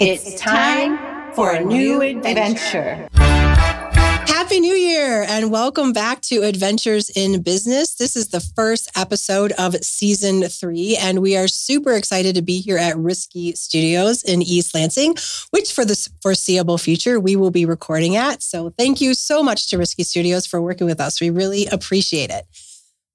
It's time for a new adventure. Happy New Year and welcome back to Adventures in Business. This is the first episode of season three, and we are super excited to be here at Risky Studios in East Lansing, which for the foreseeable future we will be recording at. So thank you so much to Risky Studios for working with us. We really appreciate it.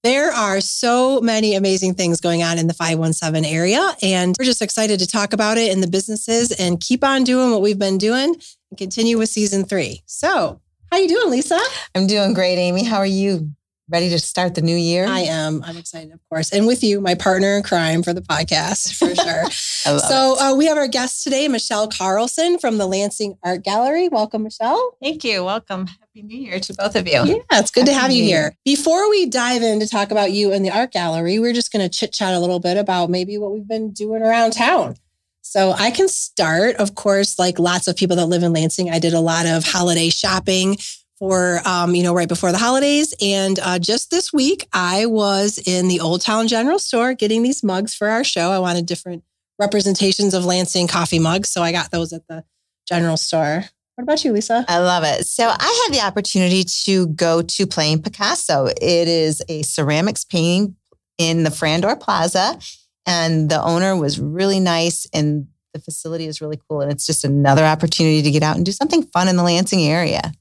There are so many amazing things going on in the 517 area, and we're just excited to talk about it in the businesses and keep on doing what we've been doing and continue with season three. So, how you doing, Lisa? I'm doing great, Amy. How are you? Ready to start the new year? I am. I'm excited, of course. And with you, my partner in crime for the podcast, for sure. so uh, we have our guest today, Michelle Carlson from the Lansing Art Gallery. Welcome, Michelle. Thank you. Welcome. Happy New Year to both of you. Yeah, it's good Happy to have you here. Before we dive in to talk about you and the art gallery, we're just going to chit chat a little bit about maybe what we've been doing around town. So I can start, of course, like lots of people that live in Lansing. I did a lot of holiday shopping for um, you know right before the holidays. And uh, just this week i was in the old town general store getting these mugs for our show. I wanted different representations of lansing coffee mugs so i got those at the general store. What about you lisa? I love it. So i had the opportunity to go to playing picasso. It is a ceramics painting in the frandor plaza and the owner was really nice and the facility is really cool and it's just another opportunity to get out and do something fun in the lansing area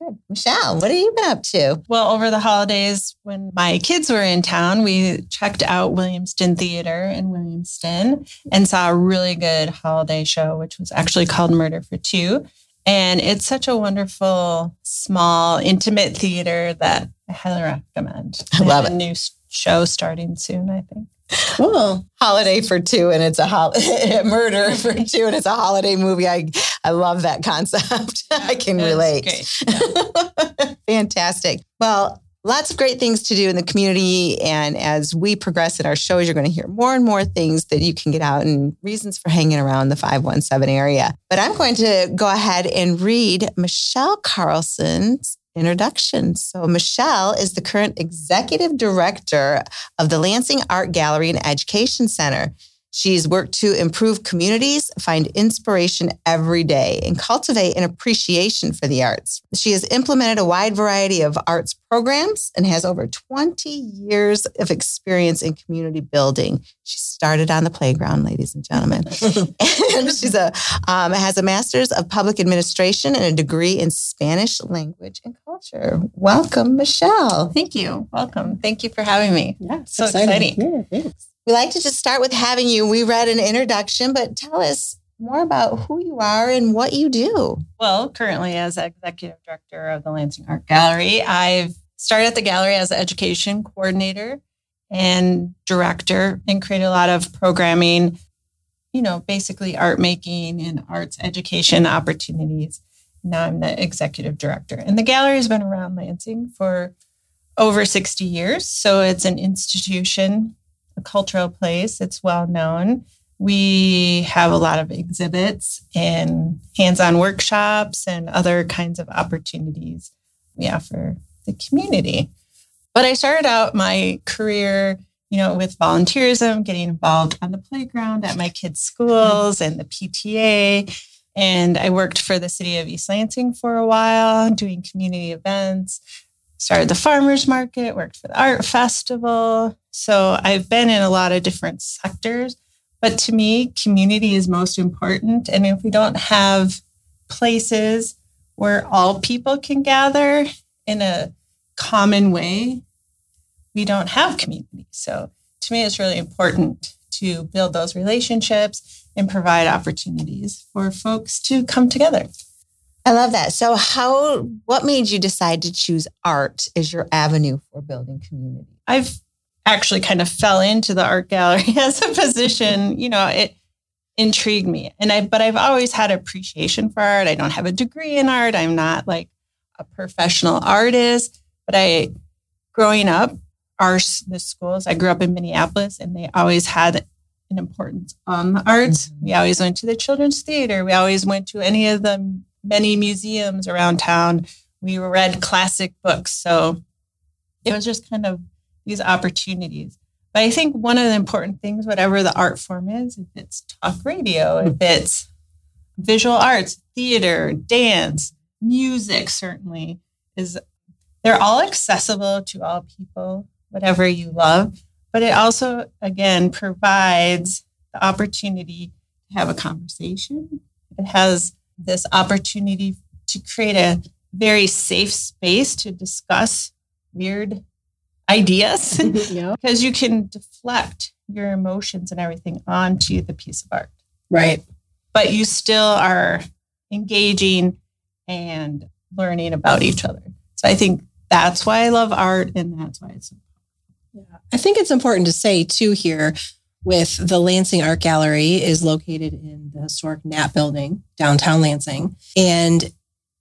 Good. Michelle, what have you been up to? Well, over the holidays, when my kids were in town, we checked out Williamston Theater in Williamston and saw a really good holiday show, which was actually called Murder for Two. And it's such a wonderful, small, intimate theater that I highly recommend. I love it. A new show starting soon, I think. Cool. Holiday for two, and it's a hol- murder for two, and it's a holiday movie. I I love that concept. I can relate. Yeah. Fantastic. Well, lots of great things to do in the community, and as we progress in our shows, you're going to hear more and more things that you can get out and reasons for hanging around the 517 area. But I'm going to go ahead and read Michelle Carlson's introduction. So, Michelle is the current executive director of the Lansing Art Gallery and Education Center. She's worked to improve communities, find inspiration every day, and cultivate an appreciation for the arts. She has implemented a wide variety of arts programs and has over 20 years of experience in community building. She started on the playground, ladies and gentlemen. and she's a um, has a master's of public administration and a degree in Spanish language and culture. Welcome, Michelle. Thank you. Welcome. Thank you for having me. Yeah, so exciting. exciting. Yeah, thanks. We like to just start with having you. We read an introduction, but tell us more about who you are and what you do. Well, currently, as executive director of the Lansing Art Gallery, I've started at the gallery as an education coordinator and director and created a lot of programming, you know, basically art making and arts education opportunities. Now I'm the executive director. And the gallery has been around Lansing for over 60 years. So it's an institution a cultural place. It's well known. We have a lot of exhibits and hands on workshops and other kinds of opportunities we offer the community. But I started out my career, you know, with volunteerism, getting involved on the playground at my kids' schools and the PTA. And I worked for the city of East Lansing for a while, doing community events, started the farmers market, worked for the art festival. So I've been in a lot of different sectors. But to me, community is most important. And if we don't have places where all people can gather in a common way, we don't have community. So to me, it's really important to build those relationships and provide opportunities for folks to come together. I love that. So how what made you decide to choose art as your avenue for building community? I've actually kind of fell into the art gallery as a position, you know, it intrigued me. And I but I've always had appreciation for art. I don't have a degree in art. I'm not like a professional artist, but I growing up our the schools, I grew up in Minneapolis and they always had an importance on the arts. Mm-hmm. We always went to the children's theater. We always went to any of the many museums around town. We read classic books. So it was just kind of these opportunities. But I think one of the important things, whatever the art form is, if it's talk radio, if it's visual arts, theater, dance, music, certainly is they're all accessible to all people, whatever you love. But it also, again, provides the opportunity to have a conversation. It has this opportunity to create a very safe space to discuss weird ideas yeah. because you can deflect your emotions and everything onto the piece of art. Right. But you still are engaging and learning about each other. So I think that's why I love art and that's why it's important. yeah. I think it's important to say too here with the Lansing Art Gallery is located in the historic Knapp building downtown Lansing and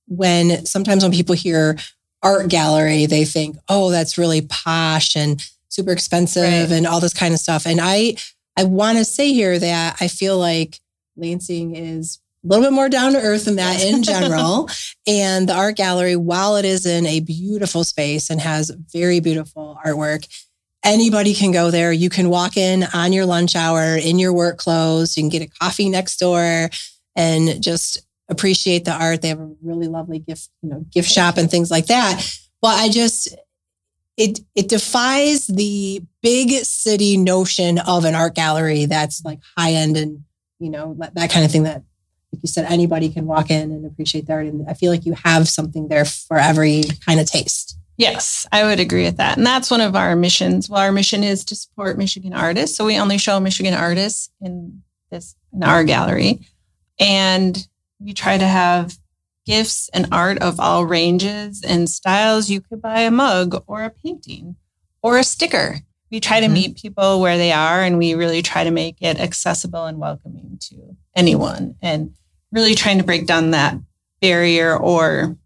when sometimes when people hear art gallery they think oh that's really posh and super expensive right. and all this kind of stuff and I I want to say here that I feel like Lansing is a little bit more down to earth than that in general. and the art gallery, while it is in a beautiful space and has very beautiful artwork, anybody can go there. You can walk in on your lunch hour in your work clothes. You can get a coffee next door and just appreciate the art. They have a really lovely gift, you know, gift shop and things like that. But I just it it defies the big city notion of an art gallery that's like high end and you know that kind of thing that like you said, anybody can walk in and appreciate the art. And I feel like you have something there for every kind of taste. Yes, I would agree with that. And that's one of our missions. Well, our mission is to support Michigan artists. So we only show Michigan artists in this in our gallery. And we try to have gifts and art of all ranges and styles. You could buy a mug or a painting or a sticker. We try to mm-hmm. meet people where they are and we really try to make it accessible and welcoming to anyone. And really trying to break down that barrier or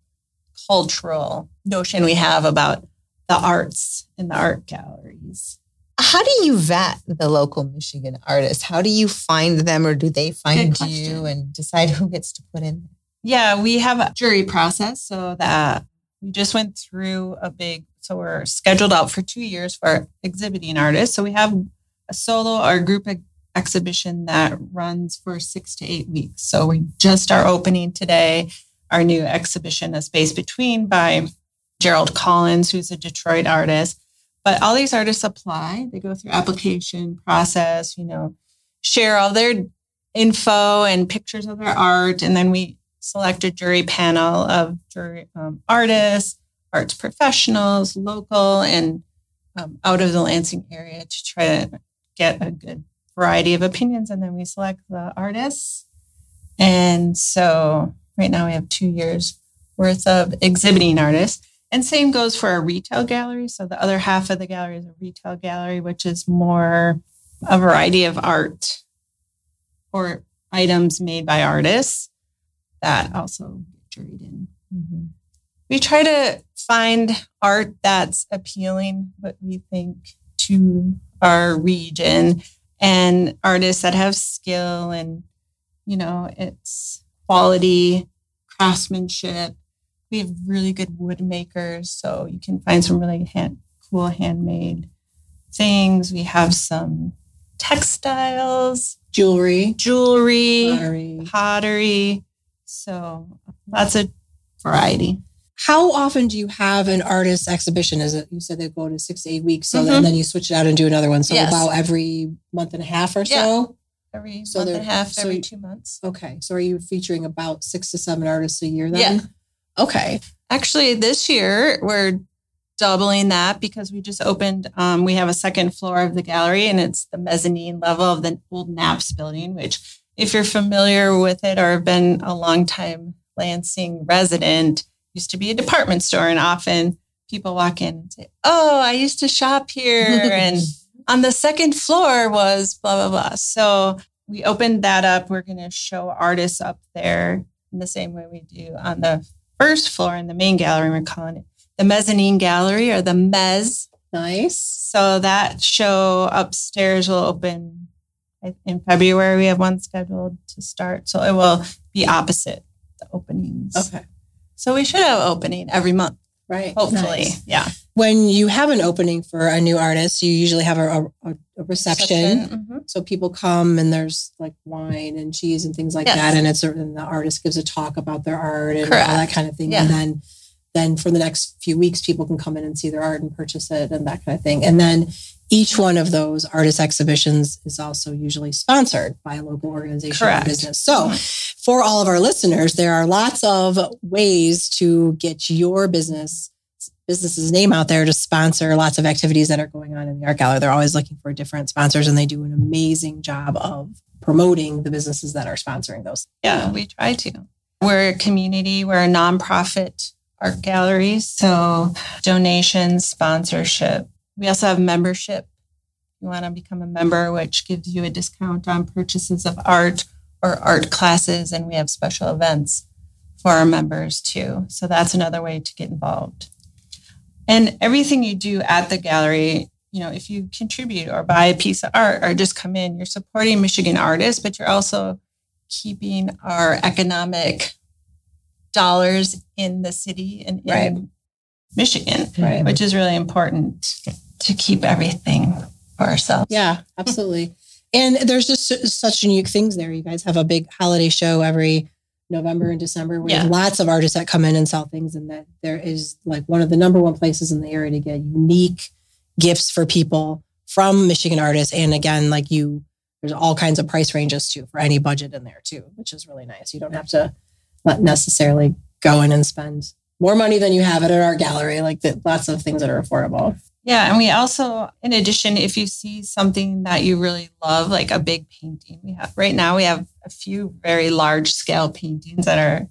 cultural notion we have about the arts and the art galleries. How do you vet the local Michigan artists? How do you find them or do they find you and decide who gets to put in? Yeah, we have a jury process so that we just went through a big so we're scheduled out for 2 years for exhibiting artists. So we have a solo or group exhibition that runs for six to eight weeks. So we just are opening today our new exhibition, A Space Between by Gerald Collins, who's a Detroit artist. But all these artists apply. They go through application process, you know, share all their info and pictures of their art. And then we select a jury panel of jury um, artists, arts professionals, local and um, out of the Lansing area to try to get a good variety of opinions and then we select the artists. And so right now we have two years worth of exhibiting artists. And same goes for a retail gallery. So the other half of the gallery is a retail gallery, which is more a variety of art or items made by artists that also get juried in. Mm-hmm. We try to find art that's appealing, what we think, to our region and artists that have skill and you know it's quality craftsmanship we have really good wood makers so you can find some really hand, cool handmade things we have some textiles jewelry jewelry pottery, pottery. so lots of variety how often do you have an artist exhibition? Is it you said they go to six to eight weeks, so mm-hmm. then you switch it out and do another one. So yes. about every month and a half or yeah. so. Every so month and a half, so every two months. Okay, so are you featuring about six to seven artists a year then? Yeah. Okay. Actually, this year we're doubling that because we just opened. Um, we have a second floor of the gallery, and it's the mezzanine level of the old Knapp's building. Which, if you're familiar with it or have been a long time Lansing resident, used to be a department store and often people walk in and say, Oh, I used to shop here. and on the second floor was blah, blah, blah. So we opened that up. We're going to show artists up there in the same way we do on the first floor in the main gallery. We're calling it the mezzanine gallery or the mez. Nice. So that show upstairs will open in February. We have one scheduled to start. So it will be opposite the openings. Okay. So we should have opening every month. Right. Hopefully. Nice. Yeah. When you have an opening for a new artist, you usually have a, a, a reception. Mm-hmm. So people come and there's like wine and cheese and things like yes. that. And it's and the artist gives a talk about their art and Correct. all that kind of thing. Yeah. And then then for the next few weeks, people can come in and see their art and purchase it and that kind of thing. And then each one of those artist exhibitions is also usually sponsored by a local organization Correct. or business. So, mm-hmm. for all of our listeners, there are lots of ways to get your business business's name out there to sponsor lots of activities that are going on in the art gallery. They're always looking for different sponsors and they do an amazing job of promoting the businesses that are sponsoring those. Yeah, we try to. We're a community, we're a nonprofit art gallery. So donations, sponsorship. We also have membership. You want to become a member, which gives you a discount on purchases of art or art classes. And we have special events for our members too. So that's another way to get involved. And everything you do at the gallery, you know, if you contribute or buy a piece of art or just come in, you're supporting Michigan artists, but you're also keeping our economic dollars in the city and in right. Michigan, right. which is really important to keep everything for ourselves. Yeah, absolutely. and there's just such unique things there. You guys have a big holiday show every November and December We yeah. lots of artists that come in and sell things and that there is like one of the number one places in the area to get unique gifts for people from Michigan artists. And again, like you, there's all kinds of price ranges too for any budget in there too, which is really nice. You don't have to not necessarily go in and spend more money than you have at an art gallery. Like the, lots of things that are affordable. Yeah, and we also, in addition, if you see something that you really love, like a big painting, we have right now we have a few very large scale paintings that are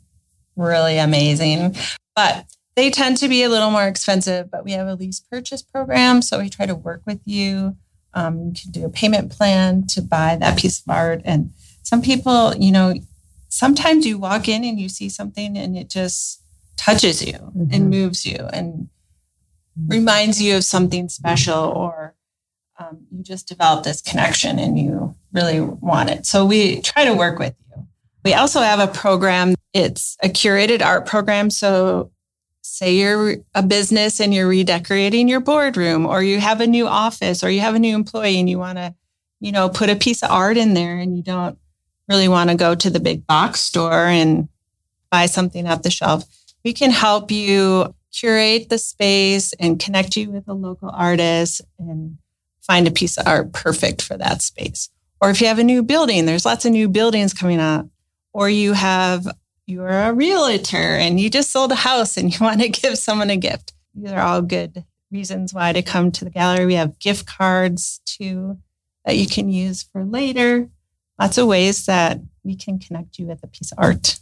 really amazing, but they tend to be a little more expensive. But we have a lease purchase program, so we try to work with you. Um, you can do a payment plan to buy that piece of art, and some people, you know, sometimes you walk in and you see something and it just touches you mm-hmm. and moves you and reminds you of something special or um, you just develop this connection and you really want it. So we try to work with you. We also have a program. It's a curated art program. So say you're a business and you're redecorating your boardroom or you have a new office or you have a new employee and you want to, you know, put a piece of art in there and you don't really want to go to the big box store and buy something off the shelf, we can help you curate the space and connect you with a local artist and find a piece of art perfect for that space. Or if you have a new building, there's lots of new buildings coming up. Or you have, you're a realtor and you just sold a house and you want to give someone a gift. These are all good reasons why to come to the gallery. We have gift cards too that you can use for later lots of ways that we can connect you with a piece of art.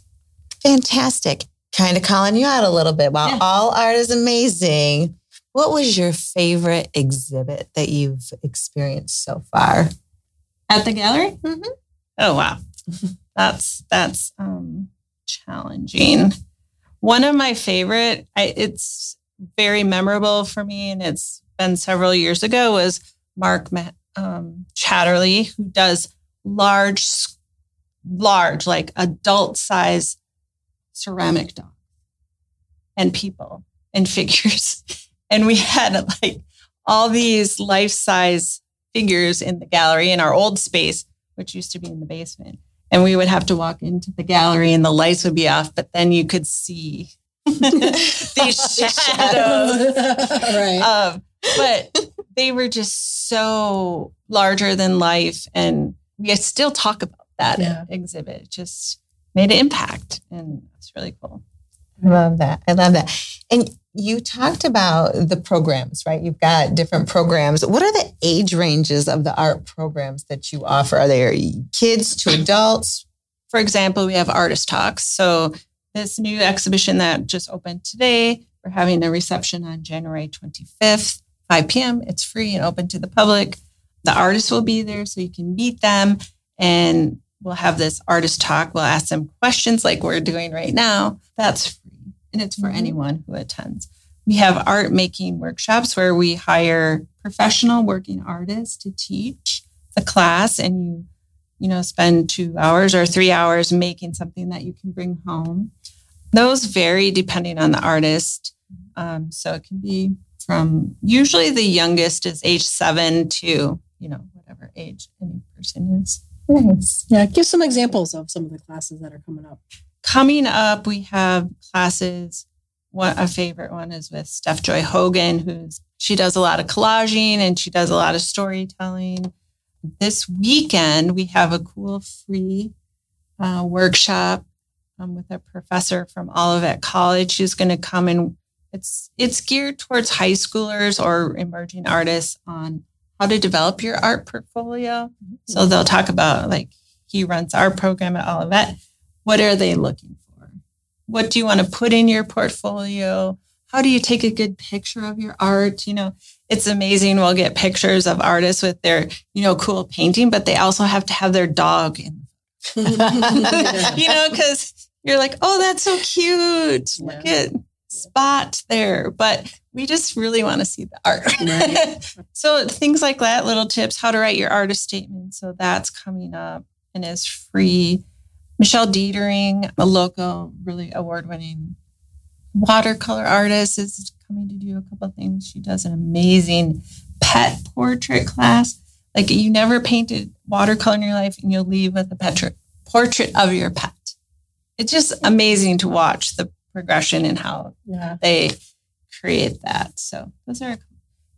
Fantastic. Kind of calling you out a little bit. While yeah. all art is amazing, what was your favorite exhibit that you've experienced so far? At the gallery? Mm-hmm. Oh wow, that's that's um, challenging. One of my favorite, I, it's very memorable for me, and it's been several years ago. Was Mark um, Chatterley, who does large, large, like adult size ceramic dogs and people and figures. And we had like all these life size figures in the gallery in our old space, which used to be in the basement. And we would have to walk into the gallery and the lights would be off, but then you could see these shadows. right. Um, but they were just so larger than life. And we still talk about that yeah. exhibit. It just made an impact and it's really cool. I love that. I love that. And you talked about the programs, right? You've got different programs. What are the age ranges of the art programs that you offer? Are they kids to adults? For example, we have artist talks. So this new exhibition that just opened today, we're having a reception on January 25th, 5 p.m. It's free and open to the public. The artists will be there so you can meet them and we'll have this artist talk. We'll ask them questions like we're doing right now. That's free and it's for mm-hmm. anyone who attends. We have art making workshops where we hire professional working artists to teach the class and you you know spend 2 hours or 3 hours making something that you can bring home. Those vary depending on the artist. Um, so it can be from usually the youngest is age seven to, you know, whatever age any person is. Nice. Yeah. Give some examples of some of the classes that are coming up. Coming up, we have classes. One, a favorite one is with Steph Joy Hogan, who's she does a lot of collaging and she does a lot of storytelling. This weekend, we have a cool free uh, workshop um, with a professor from Olivet College who's going to come and it's it's geared towards high schoolers or emerging artists on how to develop your art portfolio. So they'll talk about like he runs our program at Olivet. What are they looking for? What do you want to put in your portfolio? How do you take a good picture of your art? You know, it's amazing. We'll get pictures of artists with their, you know, cool painting, but they also have to have their dog in. you know, because you're like, oh, that's so cute. Look at spot there. But we just really want to see the art. Right. so things like that, little tips, how to write your artist statement. So that's coming up and is free. Michelle Dietering, a local, really award-winning watercolor artist, is coming to do a couple things. She does an amazing pet portrait class. Like you never painted watercolor in your life, and you'll leave with a pet portrait of your pet. It's just amazing to watch the progression and how yeah. they create that. So those are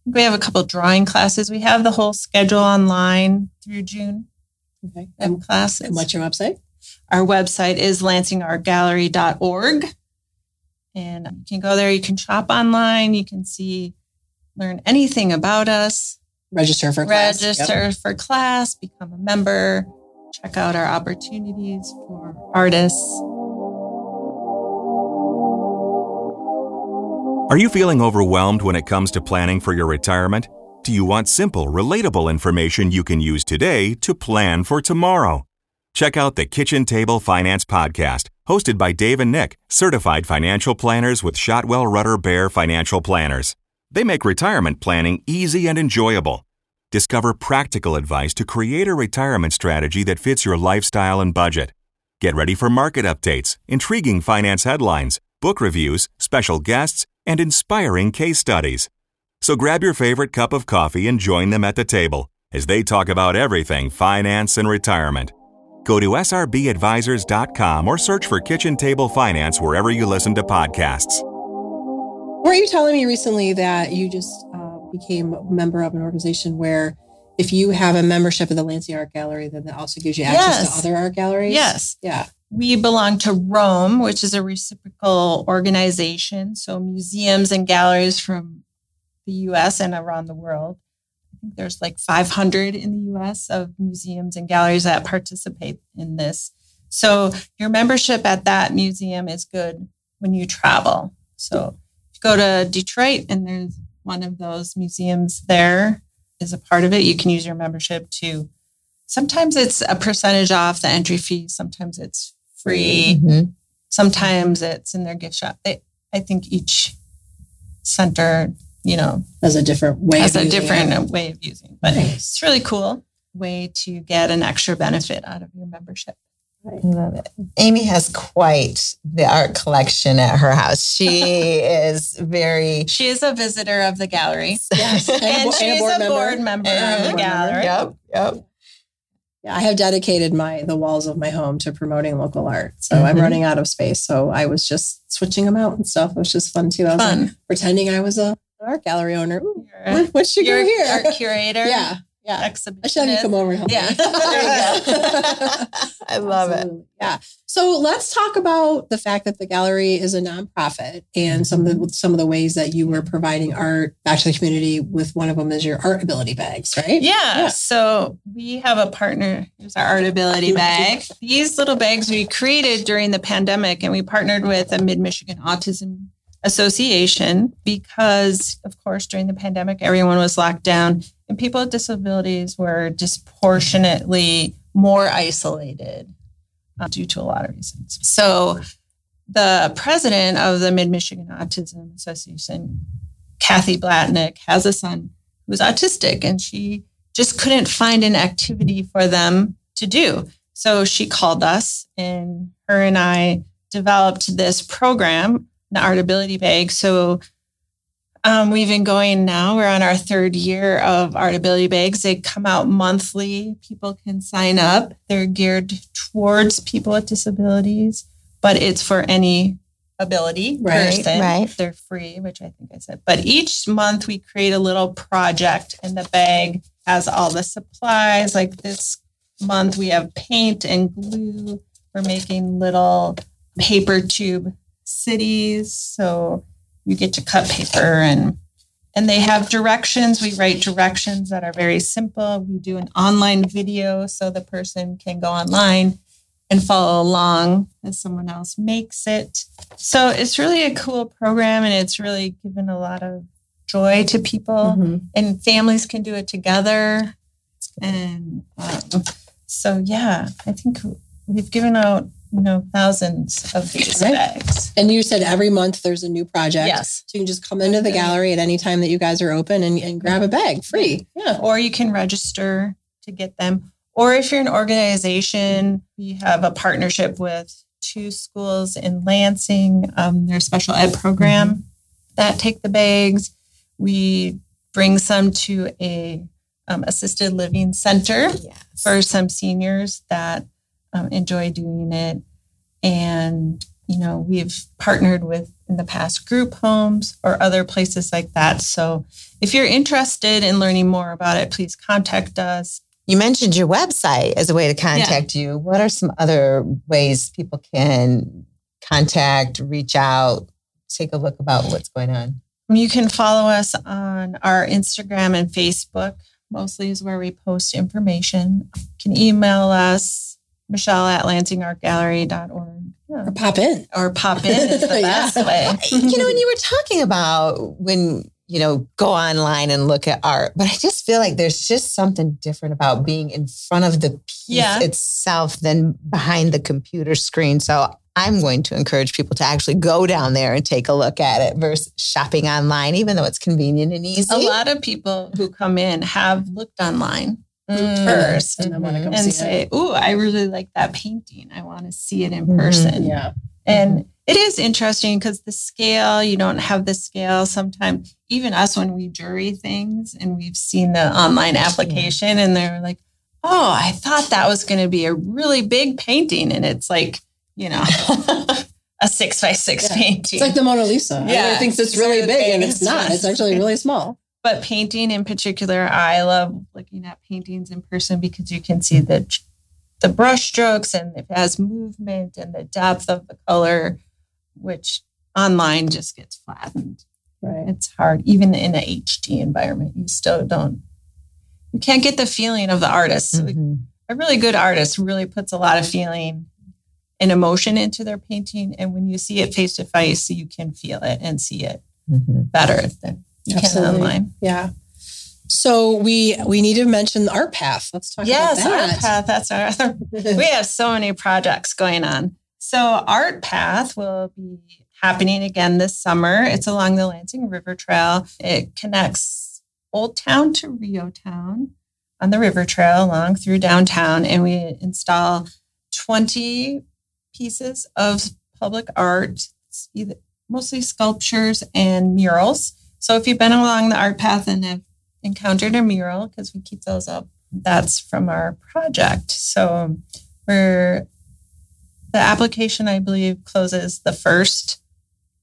we have a couple drawing classes. We have the whole schedule online through June. Okay. And classes. And what's your website? Our website is lansingartgallery.org. And you can go there, you can shop online, you can see, learn anything about us. Register for class. Register yep. for class, become a member, check out our opportunities for artists. Are you feeling overwhelmed when it comes to planning for your retirement? Do you want simple, relatable information you can use today to plan for tomorrow? Check out the Kitchen Table Finance Podcast, hosted by Dave and Nick, certified financial planners with Shotwell Rutter Baer Financial Planners. They make retirement planning easy and enjoyable. Discover practical advice to create a retirement strategy that fits your lifestyle and budget. Get ready for market updates, intriguing finance headlines, book reviews, special guests, and inspiring case studies. So grab your favorite cup of coffee and join them at the table as they talk about everything finance and retirement. Go to srbadvisors.com or search for Kitchen Table Finance wherever you listen to podcasts. Were you telling me recently that you just uh, became a member of an organization where if you have a membership of the Lansing Art Gallery, then that also gives you access yes. to other art galleries? Yes. Yeah we belong to ROAM, which is a reciprocal organization. So museums and galleries from the US and around the world. Think there's like 500 in the US of museums and galleries that participate in this. So your membership at that museum is good when you travel. So if you go to Detroit and there's one of those museums there is a part of it, you can use your membership to sometimes it's a percentage off the entry fee, sometimes it's free. Mm-hmm. Sometimes it's in their gift shop. They, I think each center, you know, as a different way. Has a different it. way of using, but nice. it's really cool way to get an extra benefit out of your membership. I love it. Amy has quite the art collection at her house. She is very. She is a visitor of the gallery. Yes, and, and, she's a board, a board member, member of the gallery. Yep, yep. Yeah, I have dedicated my the walls of my home to promoting local art. So mm-hmm. I'm running out of space. So I was just switching them out and stuff. It was just fun too. I was fun. Like, pretending I was a art gallery owner. Ooh, what, what should go here? Art curator. yeah yeah. exhibition. I should have you come over and help yeah. I love Absolutely. it. Yeah. So let's talk about the fact that the gallery is a nonprofit and some of the some of the ways that you were providing art back to the community with one of them is your art ability bags, right? Yeah. yeah. So we have a partner. Here's our art ability bag. These little bags we created during the pandemic and we partnered with a Mid Michigan Autism Association because, of course, during the pandemic, everyone was locked down and people with disabilities were disproportionately more isolated uh, due to a lot of reasons. So, the president of the Mid Michigan Autism Association, Kathy Blatnick, has a son who's autistic, and she just couldn't find an activity for them to do. So she called us, and her and I developed this program, the Art Ability Bag. So Um, we've been going now. We're on our third year of Artability bags. They come out monthly. People can sign up. They're geared towards people with disabilities, but it's for any ability right, person. Right. They're free, which I think I said. But each month we create a little project, and the bag has all the supplies. Like this month, we have paint and glue. We're making little paper tube cities. So you get to cut paper and and they have directions. We write directions that are very simple. We do an online video so the person can go online and follow along as someone else makes it. So it's really a cool program and it's really given a lot of joy to people mm-hmm. and families can do it together. And um, so, yeah, I think we've given out you know, thousands of these right. bags. And you said every month there's a new project. Yes. So you can just come into the gallery at any time that you guys are open and, and grab a bag free. Yeah. Or you can register to get them. Or if you're an organization, we have a partnership with two schools in Lansing, um, their special ed program mm-hmm. that take the bags. We bring some to a um, assisted living center yes. for some seniors that um, enjoy doing it. And, you know, we've partnered with in the past group homes or other places like that. So if you're interested in learning more about it, please contact us. You mentioned your website as a way to contact yeah. you. What are some other ways people can contact, reach out, take a look about what's going on? You can follow us on our Instagram and Facebook, mostly is where we post information. You can email us Michelle at lansingartgallery.org. Yeah. Or pop in. Or pop in is the best way. you know, when you were talking about when, you know, go online and look at art, but I just feel like there's just something different about being in front of the piece yeah. itself than behind the computer screen. So I'm going to encourage people to actually go down there and take a look at it versus shopping online, even though it's convenient and easy. A lot of people who come in have looked online mm, first and, mm-hmm. and say, "Ooh, I really like that painting. I want to see it in mm-hmm. person." Yeah, and it is interesting because the scale you don't have the scale sometimes. Even us when we jury things and we've seen the online application, yeah. and they're like, "Oh, I thought that was going to be a really big painting," and it's like, you know. a six by six yeah. painting. It's like the Mona Lisa. Yeah, Everyone thinks it's really big, and it's not. It's actually really small. But painting in particular, I love looking at paintings in person because you can see the the brush strokes and it has movement and the depth of the color, which online just gets flattened. Right. It's hard. Even in an HD environment, you still don't you can't get the feeling of the artist. Mm-hmm. A really good artist really puts a lot of feeling and emotion into their painting. And when you see it face to face, you can feel it and see it mm-hmm. better than Absolutely. online. Yeah. So we we need to mention the art path. Let's talk yes, about that. art path. That's our other. we have so many projects going on. So art path will be happening again this summer. It's along the Lansing River Trail. It connects Old Town to REO Town on the river trail along through downtown, and we install twenty pieces of public art, mostly sculptures and murals so if you've been along the art path and have encountered a mural, because we keep those up, that's from our project. So we're the application, I believe, closes the first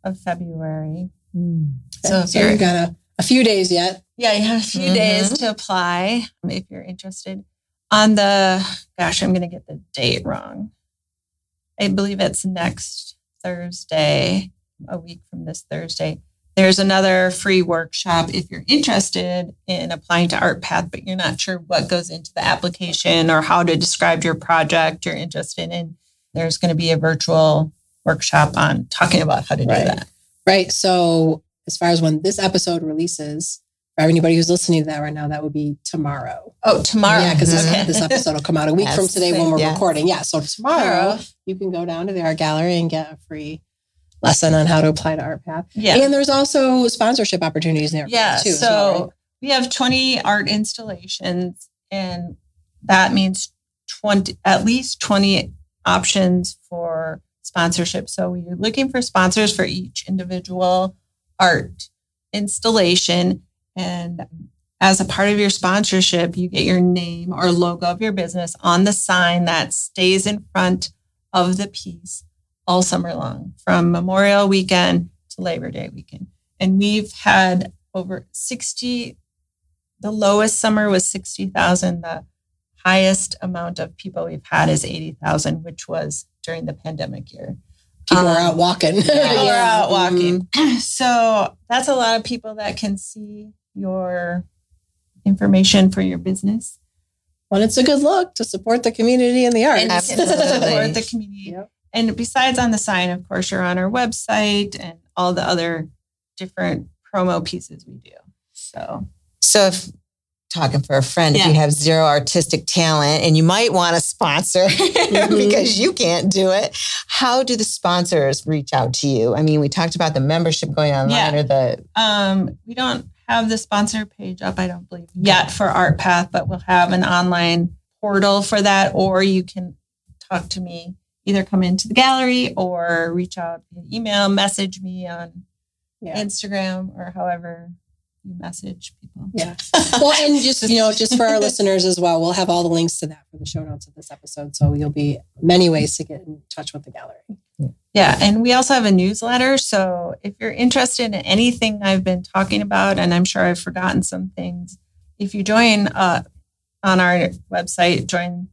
of February. Mm. So, so you've got a, a, few days yet. Yeah, you have a few mm-hmm. days to apply if you're interested. On the gosh, I'm going to get the date wrong. I believe it's next Thursday, a week from this Thursday. There's another free workshop if you're interested in applying to Art Path, but you're not sure what goes into the application or how to describe your project you're interested in. There's going to be a virtual workshop on talking about how to do that. Right. So, as far as when this episode releases, for anybody who's listening to that right now, that would be tomorrow. Oh, tomorrow. Yeah, because this, this, episode will come out a week yes, from today when we're yes. recording. Yeah. So tomorrow you can go down to the art gallery and get a free lesson on how to apply to Art Path. Yeah. And there's also sponsorship opportunities there yeah, too. So well, right? we have 20 art installations and that means 20 at least 20 options for sponsorship. So we're looking for sponsors for each individual art installation. And as a part of your sponsorship, you get your name or logo of your business on the sign that stays in front of the piece all summer long, from Memorial Weekend to Labor Day weekend. And we've had over 60, the lowest summer was 60,000. The highest amount of people we've had is 80,000, which was during the pandemic year. People um, are out walking. People yeah. are out walking. Mm-hmm. So that's a lot of people that can see your information for your business. Well, it's a good look to support the community and the arts. And support the community. Yep. And besides on the sign, of course, you're on our website and all the other different promo pieces we do. So, so if talking for a friend, yeah. if you have zero artistic talent and you might want to sponsor mm-hmm. because you can't do it, how do the sponsors reach out to you? I mean, we talked about the membership going online yeah. or the. Um, we don't have the sponsor page up, I don't believe yet for Art Path, but we'll have an online portal for that, or you can talk to me, either come into the gallery or reach out via email, message me on yeah. Instagram or however you message people. Yeah. well, and just, you know, just for our listeners as well, we'll have all the links to that for the show notes of this episode. So you'll be many ways to get in touch with the gallery. Yeah. And we also have a newsletter. So if you're interested in anything I've been talking about, and I'm sure I've forgotten some things, if you join uh, on our website, join,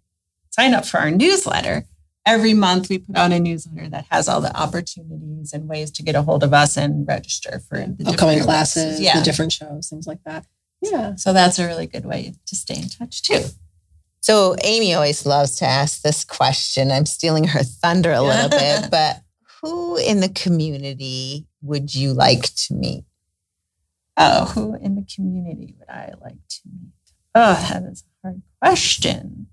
sign up for our newsletter. Every month we put out a newsletter that has all the opportunities and ways to get a hold of us and register for the upcoming classes, yeah. the different shows, things like that. Yeah. So that's a really good way to stay in touch too. So Amy always loves to ask this question. I'm stealing her thunder a little bit, but who in the community would you like to meet? Oh, who in the community would I like to meet? Oh, that is a hard question.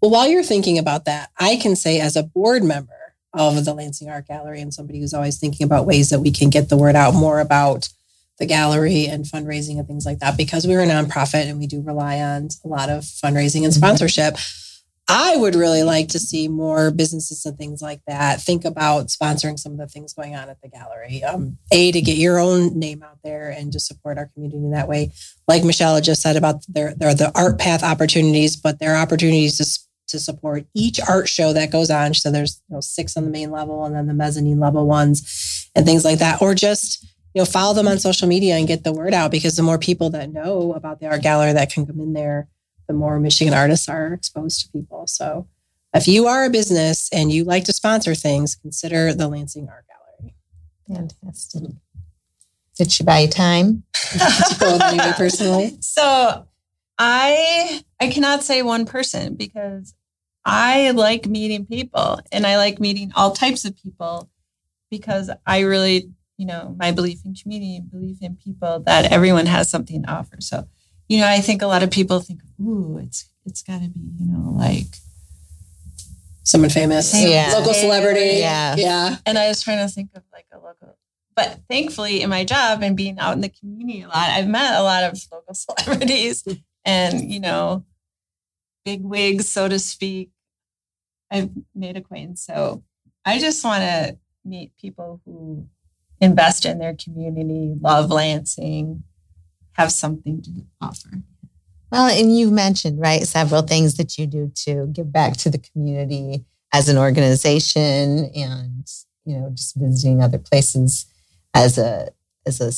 Well, while you're thinking about that, I can say as a board member of the Lansing Art Gallery and somebody who's always thinking about ways that we can get the word out more about the gallery and fundraising and things like that because we're a nonprofit and we do rely on a lot of fundraising and mm-hmm. I would really like to see more businesses and things like that think about sponsoring some of the things going on at the gallery. Um, a to get your own name out there and to support our community in that way. Like Michelle just said about there, there are the art path opportunities, but there are opportunities to to support each art show that goes on. So there's you know six on the main level and then the mezzanine level ones and things like that, or just you know, follow them on social media and get the word out because the more people that know about the art gallery that can come in there, the more Michigan artists are exposed to people. So if you are a business and you like to sponsor things, consider the Lansing Art Gallery. Fantastic. Did she buy you time? Did personally? So I I cannot say one person because I like meeting people and I like meeting all types of people because I really you know, my belief in community and belief in people that everyone has something to offer. So, you know, I think a lot of people think, ooh, it's it's got to be, you know, like someone famous, yeah. local celebrity, yeah, yeah. And I was trying to think of like a local, but thankfully, in my job and being out in the community a lot, I've met a lot of local celebrities, and you know, big wigs, so to speak. I've made acquaintance, so I just want to meet people who invest in their community, love Lansing, have something to offer. Well, and you mentioned, right, several things that you do to give back to the community as an organization and, you know, just visiting other places as a, as a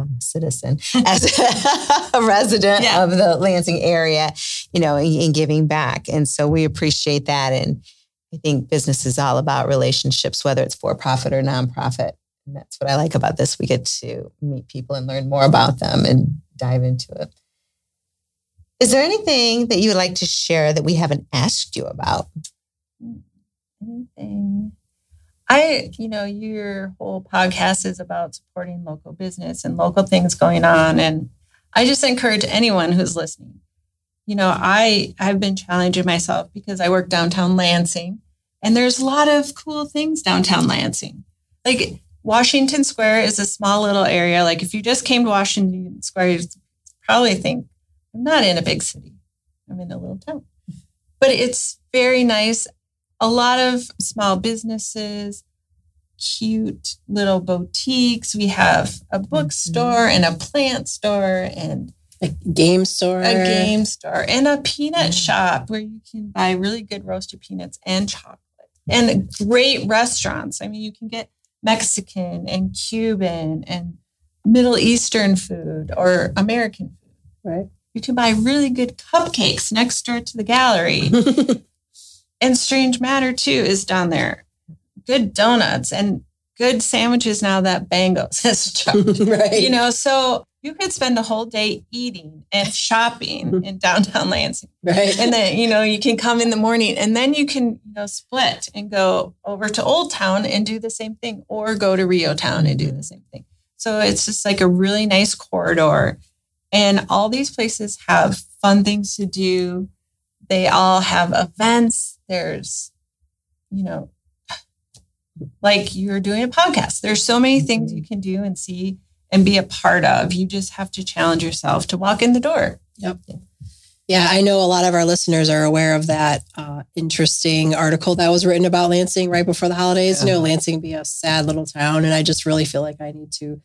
um, citizen, as a, resident yeah. of the Lansing area, you know, and giving back. And so we appreciate that. And I think business is all about relationships, whether it's for profit or nonprofit. And that's what I like about this. We get to meet people and learn more about them and dive into it. Is there anything that you would like to share that we haven't asked you about? Anything? I, you know, your whole podcast is about supporting local business and local things going on. And I just encourage anyone who's listening. You know, I I have been challenging myself because I work downtown Lansing and there's a lot of cool things downtown Lansing. Like Washington Square is a small little area. Like if you just came to Washington Square, you'd probably think, I'm not in a big city. I'm in a little town. But it's very nice. A lot of small businesses, cute little boutiques. We have a bookstore mm-hmm. and a plant store and a game store, a game store, and a peanut mm-hmm. shop where you can buy really good roasted peanuts and chocolate, and great restaurants. I mean, you can get Mexican and Cuban and Middle Eastern food or American food. Right. You can buy really good cupcakes next door to the gallery. and Strange Matter too is down there. Good donuts and good sandwiches now that Bangos has started. right. You know, so you could spend a whole day eating and shopping in downtown Lansing. Right. And then, you know, you can come in the morning and then you can, you know, split and go over to Old Town and do the same thing or go to REO Town and do the same thing. So it's just like a really nice corridor. And all these places have fun things to do. They all have events. There's, you know, like you're doing a podcast. There's so many things you can do and see and be a part of. You just have to challenge yourself to walk in the door. Yep. Yeah, I know a lot of our listeners are aware of that uh, interesting article that was written about Lansing right before the holidays. Yeah. You know, Lansing be a sad little town. And I just really feel like I need to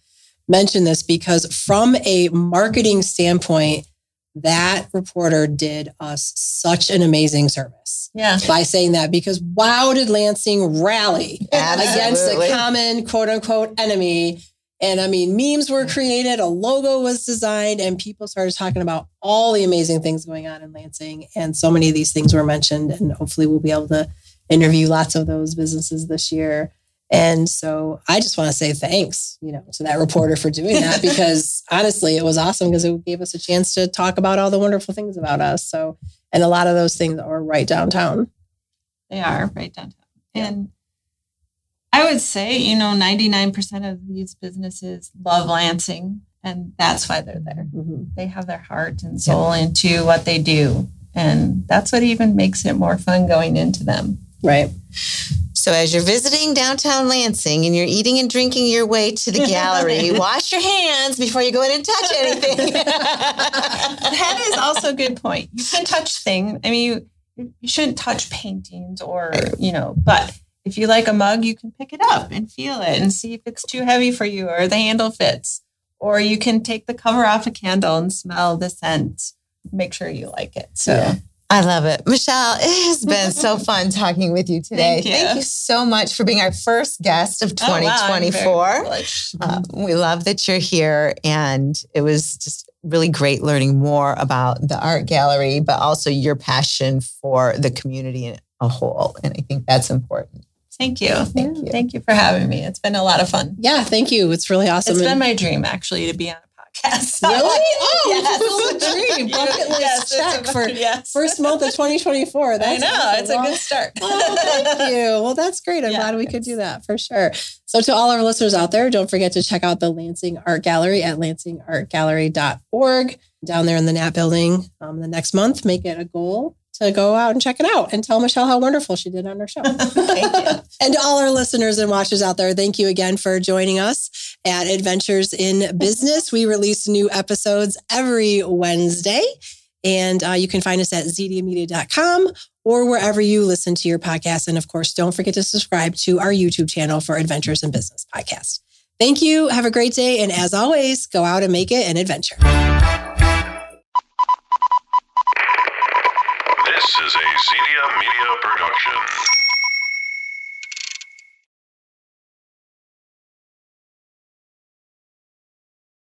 mention this because, from a marketing standpoint, that reporter did us such an amazing service. Yeah. By saying that because wow, did Lansing rally Absolutely. against a common quote unquote enemy and I mean, memes were created, a logo was designed, and people started talking about all the amazing things going on in Lansing. And so many of these things were mentioned. And hopefully, we'll be able to interview lots of those businesses this year. And so I just want to say thanks, you know, to that reporter for doing that because honestly, it was awesome because it gave us a chance to talk about all the wonderful things about us. So, and a lot of those things are right downtown. They are right downtown. Yeah. And I would say, you know, 99% of these businesses love Lansing, and that's why they're there. Mm-hmm. They have their heart and soul yeah. into what they do. And that's what even makes it more fun going into them. Right. So, as you're visiting downtown Lansing and you're eating and drinking your way to the gallery, wash your hands before you go in and touch anything. that is also a good point. You can touch things. I mean, you, you shouldn't touch paintings or, you know, but if you like a mug, you can pick it up and feel it and see if it's too heavy for you or the handle fits. Or you can take the cover off a candle and smell the scent. Make sure you like it. So yeah. I love it. Michelle, it has been so fun talking with you today. Thank you. Thank you so much for being our first guest of 2024. Oh, wow, uh, we love that you're here. And it was just really great learning more about the art gallery, but also your passion for the community in a whole. And I think that's important. Thank you. Thank you. Thank you for having me. It's been a lot of fun. Yeah, thank you. It's really awesome. It's been my dream actually to be on a podcast. Really? Oh, yes. it's a dream. Bucket list yes, check for yes. first month of 2024. That's I know. It's a good start. oh, thank you. Well, that's great. I'm yeah, glad we could do that for sure. So to all our listeners out there, don't forget to check out the Lansing Art Gallery at lansingartgallery.org down there in the Knapp's building um, the next month. Make it a goal to go out and check it out and tell Michelle how wonderful she did on her show. and to all our listeners and watchers out there, thank you again for joining us at Adventures in Business. We release new episodes every Wednesday. And uh, you can find us at zediamedia.com or wherever you listen to your podcast. And of course, don't forget to subscribe to our YouTube channel for Adventures in Business podcast. Thank you. Have a great day. And as always, go out and make it an adventure. This